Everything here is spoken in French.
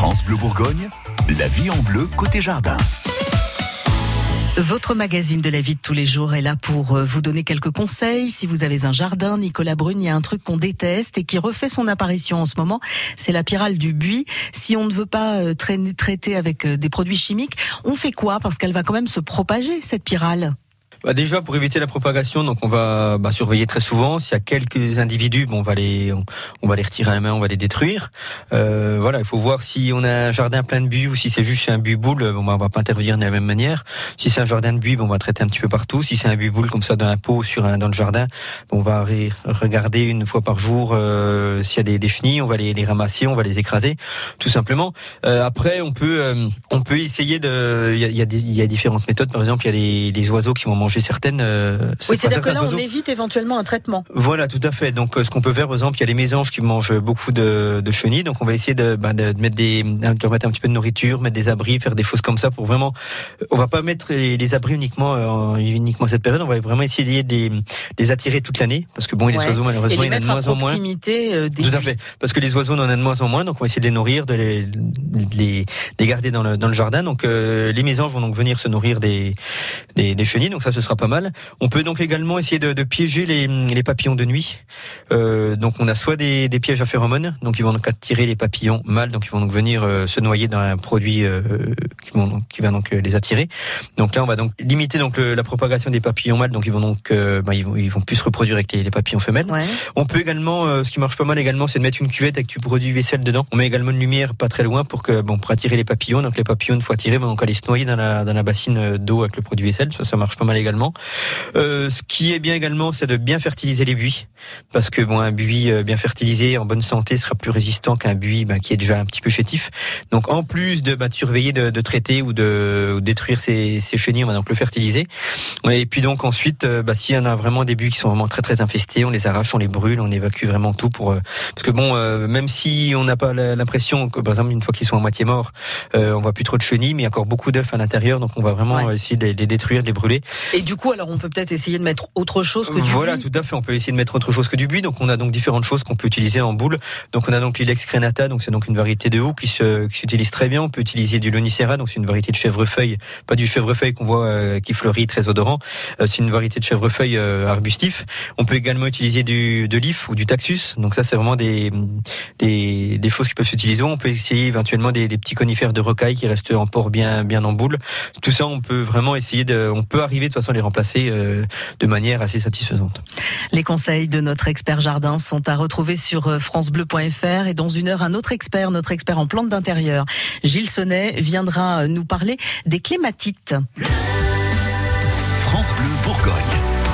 France Bleu Bourgogne, la vie en bleu côté jardin. Votre magazine de la vie de tous les jours est là pour euh, vous donner quelques conseils. Si vous avez un jardin, Nicolas Brune, il y a un truc qu'on déteste et qui refait son apparition en ce moment, c'est la pyrale du buis. Si on ne veut pas euh, traiter avec euh, des produits chimiques, on fait quoi? Parce qu'elle va quand même se propager, cette pyrale. Bah déjà pour éviter la propagation, donc on va bah, surveiller très souvent. S'il y a quelques individus, bon, on va les on, va les retirer à la main, on va les détruire. Euh, voilà, il faut voir si on a un jardin plein de buis ou si c'est juste un buis boule. Bon, bah, on va pas intervenir de la même manière. Si c'est un jardin de buis, bon, on va traiter un petit peu partout. Si c'est un buis boule comme ça dans un pot sur un dans le jardin, bon, on va regarder une fois par jour euh, s'il y a des, chenilles, on va les, les, ramasser, on va les écraser, tout simplement. Euh, après, on peut euh, on peut essayer de il y a, y, y a différentes méthodes. Par exemple, il y a des, des oiseaux qui vont manger certaines. Euh, oui, c'est-à-dire que là, on évite éventuellement un traitement. Voilà, tout à fait. Donc, euh, ce qu'on peut faire, par exemple, il y a les mésanges qui mangent beaucoup de, de chenilles. Donc, on va essayer de, de, mettre des, de remettre un petit peu de nourriture, mettre des abris, faire des choses comme ça pour vraiment. On va pas mettre les, abris uniquement euh, uniquement cette période. On va vraiment essayer de les, les attirer toute l'année parce que bon, les oiseaux malheureusement, il y en a de moins en moins. Des tout à fait. Parce que les oiseaux, on en a de moins en moins. Donc, on va essayer de les nourrir, de les, les, garder dans le, dans le jardin. Donc, les mésanges vont donc venir se nourrir des, des, des chenilles. Donc, ça, ce sera pas mal. On peut donc également essayer de, de piéger les, les, papillons de nuit. Euh, donc on a soit des, des, pièges à phéromones, donc ils vont donc attirer les papillons mâles, donc ils vont donc venir euh, se noyer dans un produit euh, qui, vont donc, qui va donc les attirer. Donc là on va donc limiter donc la propagation des papillons mâles, donc ils vont donc bah, ils, vont, ils vont plus se reproduire avec les, les papillons femelles. On peut également, ce qui marche pas mal également, c'est de mettre une cuvette avec du produit vaisselle dedans. On met également une lumière pas très loin pour que bon pour attirer les papillons. Donc les papillons une fois attirés vont donc aller se noyer dans la dans la bassine d'eau avec le produit vaisselle. Ça ça marche pas mal également. Euh, ce qui est bien également, c'est de bien fertiliser les buis, parce que bon, un buis euh, bien fertilisé, en bonne santé, sera plus résistant qu'un buis ben, qui est déjà un petit peu chétif. Donc, en plus de, ben, de surveiller, de, de, traiter ou de, détruire ces, ces, chenilles, on va donc le fertiliser. Et puis donc ensuite, euh, ben, s'il y en a vraiment des buis qui sont vraiment très très infestés, on les arrache, on les brûle, on évacue vraiment tout pour parce que bon, même si on n'a pas l'impression que par exemple une fois qu'ils sont à moitié morts, on voit plus trop de chenilles, mais il y a encore beaucoup d'œufs à l'intérieur, donc on va vraiment essayer de les détruire, de les brûler. Et du coup, alors on peut peut-être essayer de mettre autre chose que du voilà, tout à fait. On peut essayer de mettre autre chose que du buis. Donc on a donc différentes choses qu'on peut utiliser en boule. Donc on a donc l'ilex crenata, donc c'est donc une variété de houx qui se qui s'utilise très bien. On peut utiliser du lonicera, donc c'est une variété de chèvrefeuille, pas du chèvrefeuille qu'on voit euh, qui fleurit très odorant. Euh, c'est une variété de chèvrefeuille euh, arbustif. On peut également utiliser du de l'if ou du taxus. Donc ça c'est vraiment des, des des choses qui peuvent s'utiliser. On peut essayer éventuellement des, des petits conifères de rocaille qui restent en port bien bien en boule. Tout ça on peut vraiment essayer de on peut arriver de toute façon les remplacer de manière assez satisfaisante. Les conseils de notre expert jardin sont à retrouver sur euh, francebleu.fr et dans une heure, un autre expert, notre expert en plantes d'intérieur, Gilles Sonnet, viendra nous parler des clématites. France Bleu Bourgogne.